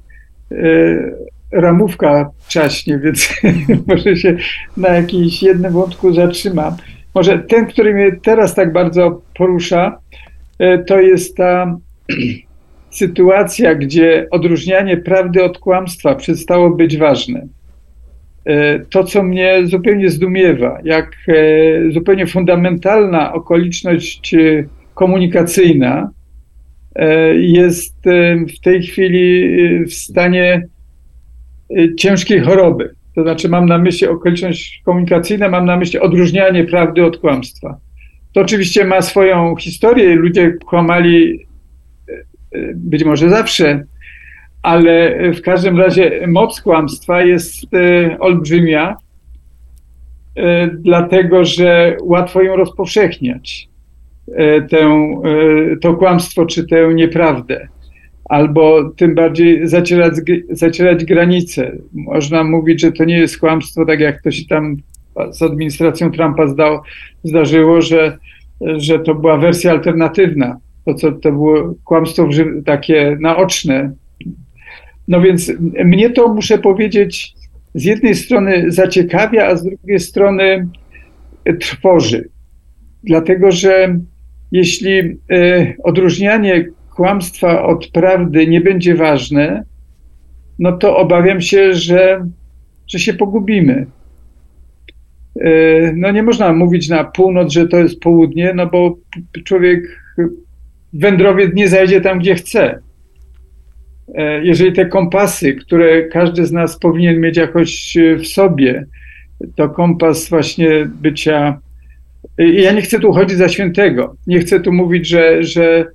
ramówka czaśnie, więc może się na jakimś jednym wątku zatrzymam. Może ten, który mnie teraz tak bardzo porusza, e, to jest ta sytuacja, gdzie odróżnianie prawdy od kłamstwa przestało być ważne. E, to, co mnie zupełnie zdumiewa, jak e, zupełnie fundamentalna okoliczność komunikacyjna jest w tej chwili w stanie ciężkiej choroby. To znaczy mam na myśli okoliczność komunikacyjna, mam na myśli odróżnianie prawdy od kłamstwa. To oczywiście ma swoją historię, ludzie kłamali e, e, być może zawsze, ale w każdym razie moc kłamstwa jest e, olbrzymia, dlatego że łatwo ją rozpowszechniać, tę, to kłamstwo czy tę nieprawdę albo tym bardziej zacierać, zacierać granice. Można mówić, że to nie jest kłamstwo, tak jak to się tam z administracją Trumpa zdał, zdarzyło, że, że to była wersja alternatywna. To, co to było kłamstwo takie naoczne. No więc mnie to, muszę powiedzieć, z jednej strony zaciekawia, a z drugiej strony trwoży. Dlatego, że jeśli y, odróżnianie kłamstwa od prawdy nie będzie ważne, no to obawiam się, że, że się pogubimy. E, no nie można mówić na północ, że to jest południe, no bo człowiek, wędrowiec nie zajdzie tam, gdzie chce. E, jeżeli te kompasy, które każdy z nas powinien mieć jakoś w sobie, to kompas właśnie bycia. Ja nie chcę tu chodzić za świętego. Nie chcę tu mówić, że, że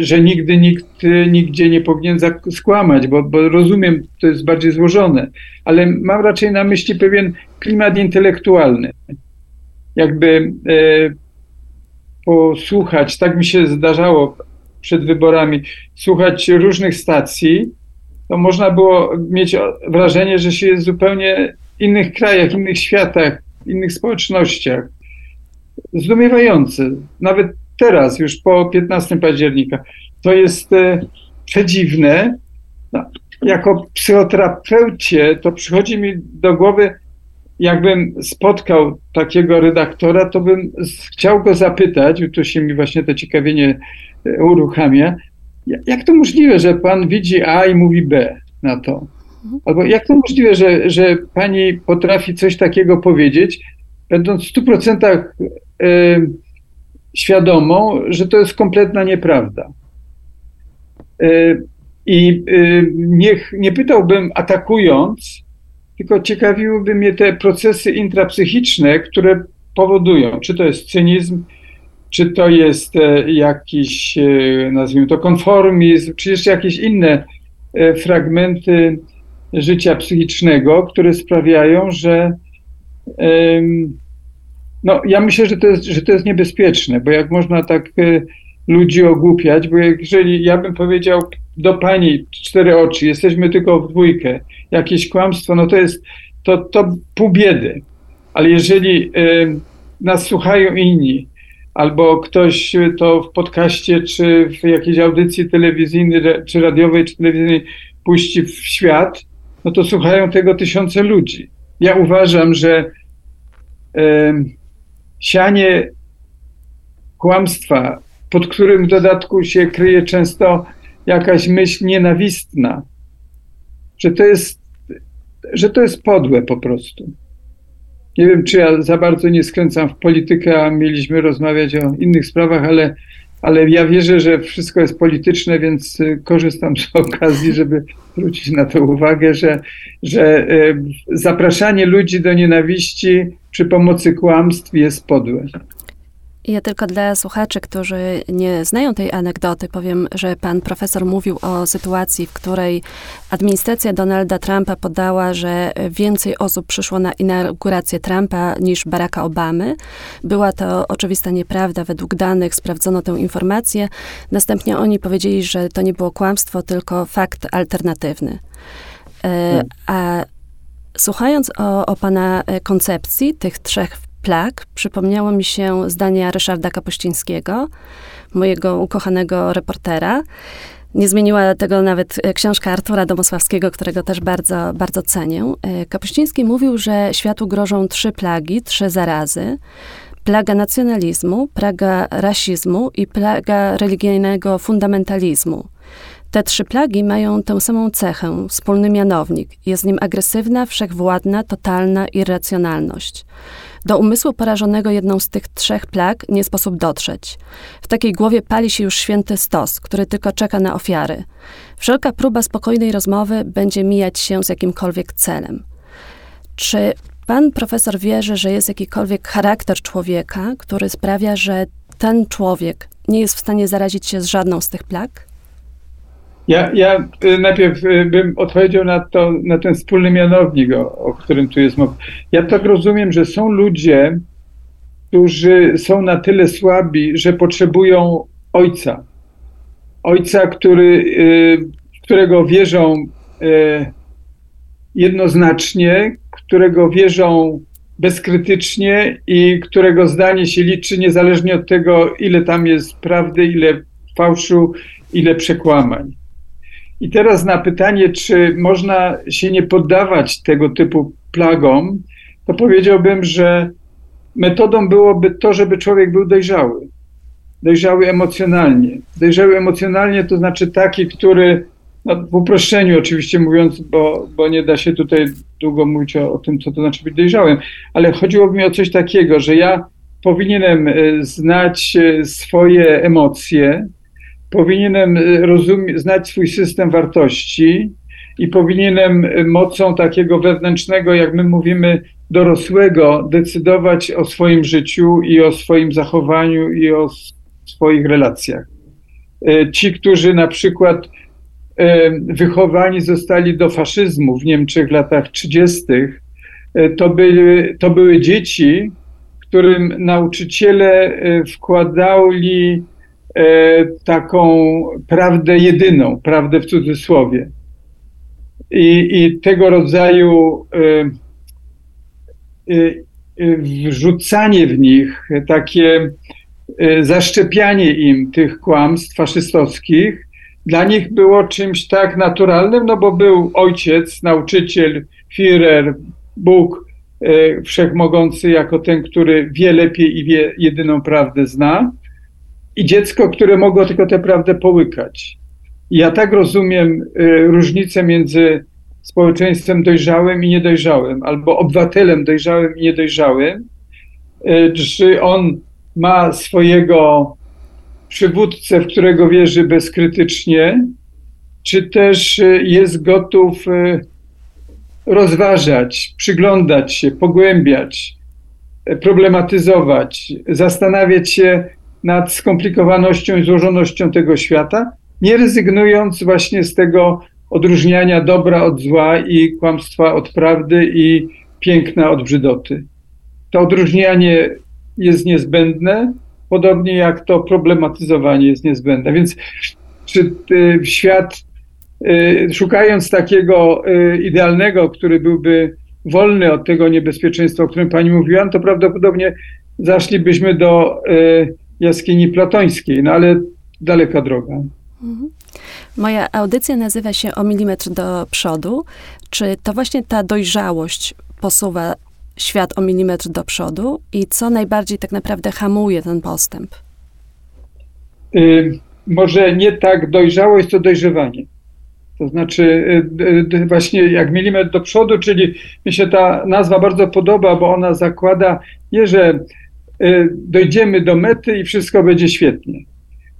że nigdy nikt nigdzie nie powinien skłamać, bo, bo rozumiem, to jest bardziej złożone, ale mam raczej na myśli pewien klimat intelektualny. Jakby e, posłuchać, tak mi się zdarzało przed wyborami, słuchać różnych stacji, to można było mieć wrażenie, że się jest w zupełnie innych krajach, innych światach, innych społecznościach. Zdumiewające. Nawet teraz, już po 15 października. To jest, e, przedziwne. No, jako psychoterapeucie to przychodzi mi do głowy, jakbym spotkał takiego redaktora, to bym chciał go zapytać, tu się mi właśnie to ciekawienie e, uruchamia, jak to możliwe, że pan widzi A i mówi B na to? Albo jak to możliwe, że, że pani potrafi coś takiego powiedzieć, będąc w 100% y, świadomą, że to jest kompletna nieprawda. Y, I y, niech, nie pytałbym atakując, tylko ciekawiłyby mnie te procesy intrapsychiczne, które powodują, czy to jest cynizm, czy to jest e, jakiś, e, nazwijmy to, konformizm, czy jeszcze jakieś inne e, fragmenty życia psychicznego, które sprawiają, że no, ja myślę, że to, jest, że to jest niebezpieczne, bo jak można tak ludzi ogłupiać, bo jeżeli ja bym powiedział do pani cztery oczy, jesteśmy tylko w dwójkę, jakieś kłamstwo, no to jest to, to pół biedy. Ale jeżeli y, nas słuchają inni, albo ktoś to w podcaście, czy w jakiejś audycji telewizyjnej, czy radiowej, czy telewizyjnej puści w świat, no to słuchają tego tysiące ludzi. Ja uważam, że y, sianie kłamstwa, pod którym w dodatku się kryje często jakaś myśl nienawistna, że to jest, że to jest podłe po prostu. Nie wiem, czy ja za bardzo nie skręcam w politykę, a mieliśmy rozmawiać o innych sprawach, ale, ale ja wierzę, że wszystko jest polityczne, więc y, korzystam z okazji, żeby zwrócić na to uwagę, że, że y, zapraszanie ludzi do nienawiści przy pomocy kłamstw jest podłe. Ja tylko dla słuchaczy, którzy nie znają tej anegdoty, powiem, że pan profesor mówił o sytuacji, w której administracja Donalda Trumpa podała, że więcej osób przyszło na inaugurację Trumpa niż Baracka Obamy. Była to oczywista nieprawda. Według danych sprawdzono tę informację. Następnie oni powiedzieli, że to nie było kłamstwo, tylko fakt alternatywny. E, tak. A słuchając o, o pana koncepcji tych trzech plag przypomniało mi się zdania Ryszarda Kapuścińskiego, mojego ukochanego reportera. Nie zmieniła tego nawet e, książka Artura Domosławskiego, którego też bardzo, bardzo cenię. E, Kapuściński mówił, że światu grożą trzy plagi, trzy zarazy. Plaga nacjonalizmu, plaga rasizmu i plaga religijnego fundamentalizmu. Te trzy plagi mają tę samą cechę, wspólny mianownik. Jest nim agresywna, wszechwładna, totalna irracjonalność. Do umysłu porażonego jedną z tych trzech plag nie sposób dotrzeć. W takiej głowie pali się już święty stos, który tylko czeka na ofiary. Wszelka próba spokojnej rozmowy będzie mijać się z jakimkolwiek celem. Czy pan profesor wierzy, że jest jakikolwiek charakter człowieka, który sprawia, że ten człowiek nie jest w stanie zarazić się z żadną z tych plag? Ja, ja y, najpierw y, bym odpowiedział na, to, na ten wspólny mianownik, o, o którym tu jest mowa. Ja tak rozumiem, że są ludzie, którzy są na tyle słabi, że potrzebują ojca. Ojca, który, y, którego wierzą jednoznacznie, którego wierzą bezkrytycznie i którego zdanie się liczy niezależnie od tego, ile tam jest prawdy, ile fałszu, ile przekłamań. I teraz na pytanie, czy można się nie poddawać tego typu plagom, to powiedziałbym, że metodą byłoby to, żeby człowiek był dojrzały. Dojrzały emocjonalnie. Dojrzały emocjonalnie to znaczy taki, który, no w uproszczeniu oczywiście mówiąc, bo, bo nie da się tutaj długo mówić o, o tym, co to znaczy być dojrzałym, ale chodziłoby mi o coś takiego, że ja powinienem e, znać e, swoje emocje, powinienem y, znać swój system wartości i powinienem y, mocą takiego wewnętrznego, jak my mówimy, dorosłego, decydować o swoim życiu i o swoim zachowaniu i o swoich relacjach. Y, ci, którzy na przykład wychowani zostali do faszyzmu w Niemczech w latach 30., to były, to były dzieci, którym nauczyciele wkładali taką prawdę jedyną, prawdę w cudzysłowie. I, i tego rodzaju e, e, wrzucanie w nich, takie zaszczepianie im tych kłamstw faszystowskich dla nich było czymś tak naturalnym, no bo był ojciec, nauczyciel, Führer, Bóg, e, wszechmogący jako ten, który wie lepiej i wie jedyną prawdę zna i dziecko, które mogło tylko tę prawdę połykać. Ja tak rozumiem y, różnicę między społeczeństwem dojrzałym i niedojrzałym, albo obywatelem dojrzałym i niedojrzałym, y, że on ma swojego przywódcę, w którego wierzy bezkrytycznie, czy też y, jest gotów rozważać, przyglądać się, pogłębiać, problematyzować, zastanawiać się nad skomplikowanością i złożonością tego świata, nie rezygnując właśnie z tego odróżniania dobra od zła i kłamstwa od prawdy i piękna od brzydoty. To odróżnianie jest niezbędne, podobnie jak to problematyzowanie jest niezbędne. Więc czy y, świat, y, szukając takiego y, idealnego, który byłby wolny od tego niebezpieczeństwa, o którym pani mówiła, to prawdopodobnie zaszlibyśmy do jaskini platońskiej, no ale daleka droga. Mhm. Moja audycja nazywa się o milimetr do przodu. Czy to właśnie ta dojrzałość posuwa świat o milimetr do przodu i co najbardziej tak naprawdę hamuje ten postęp? Yy, może nie tak dojrzałość, co dojrzewanie. To znaczy y, y, właśnie jak milimetr do przodu, czyli mi się ta nazwa bardzo podoba, bo ona zakłada nie, że y, dojdziemy do mety i wszystko będzie świetnie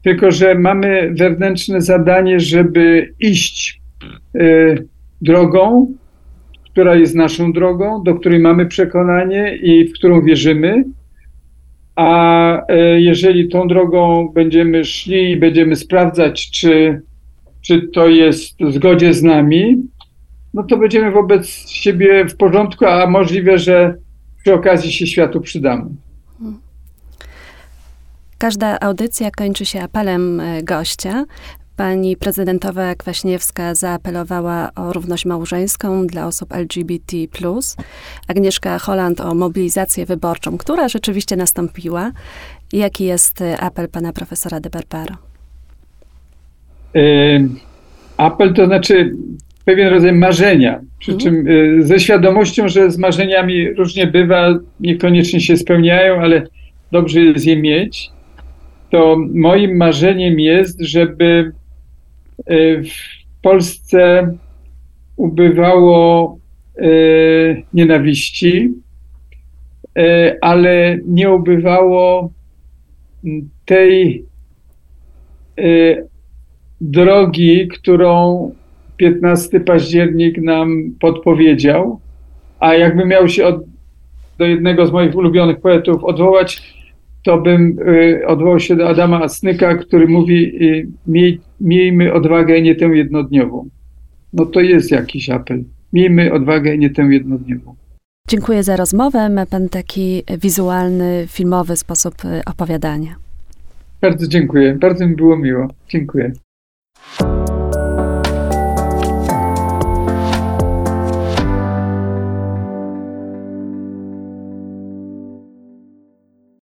tylko że mamy wewnętrzne zadanie, żeby iść y, drogą, która jest naszą drogą, do której mamy przekonanie i w którą wierzymy. A y, jeżeli tą drogą będziemy szli i będziemy sprawdzać, czy, czy to jest w zgodzie z nami, no to będziemy wobec siebie w porządku, a możliwe, że przy okazji się światu przydamy. Każda audycja kończy się apelem e, gościa. Pani prezydentowa Kwaśniewska zaapelowała o równość małżeńską dla osób LGBT. Agnieszka Holland o mobilizację wyborczą, która rzeczywiście nastąpiła. Jaki jest e, apel pana profesora de Barbaro? apel to znaczy pewien rodzaj marzenia, przy mhm. czym ze świadomością, że z marzeniami różnie bywa, niekoniecznie się spełniają, ale dobrze jest je mieć to moim marzeniem jest, żeby e, w Polsce ubywało e, nienawiści, e, ale nie ubywało tej drogi, którą 15 październik nam podpowiedział. A jakby miał się od, do jednego z moich ulubionych poetów odwołać, to bym y, odwołał się do Adama Asnyka, który mówi: y, miej, Miejmy odwagę, nie tę jednodniową. No to jest jakiś apel. Miejmy odwagę, nie tę jednodniową. Dziękuję za rozmowę. Ma Pan taki wizualny, filmowy sposób y, opowiadania. Bardzo dziękuję. Bardzo mi było miło. Dziękuję.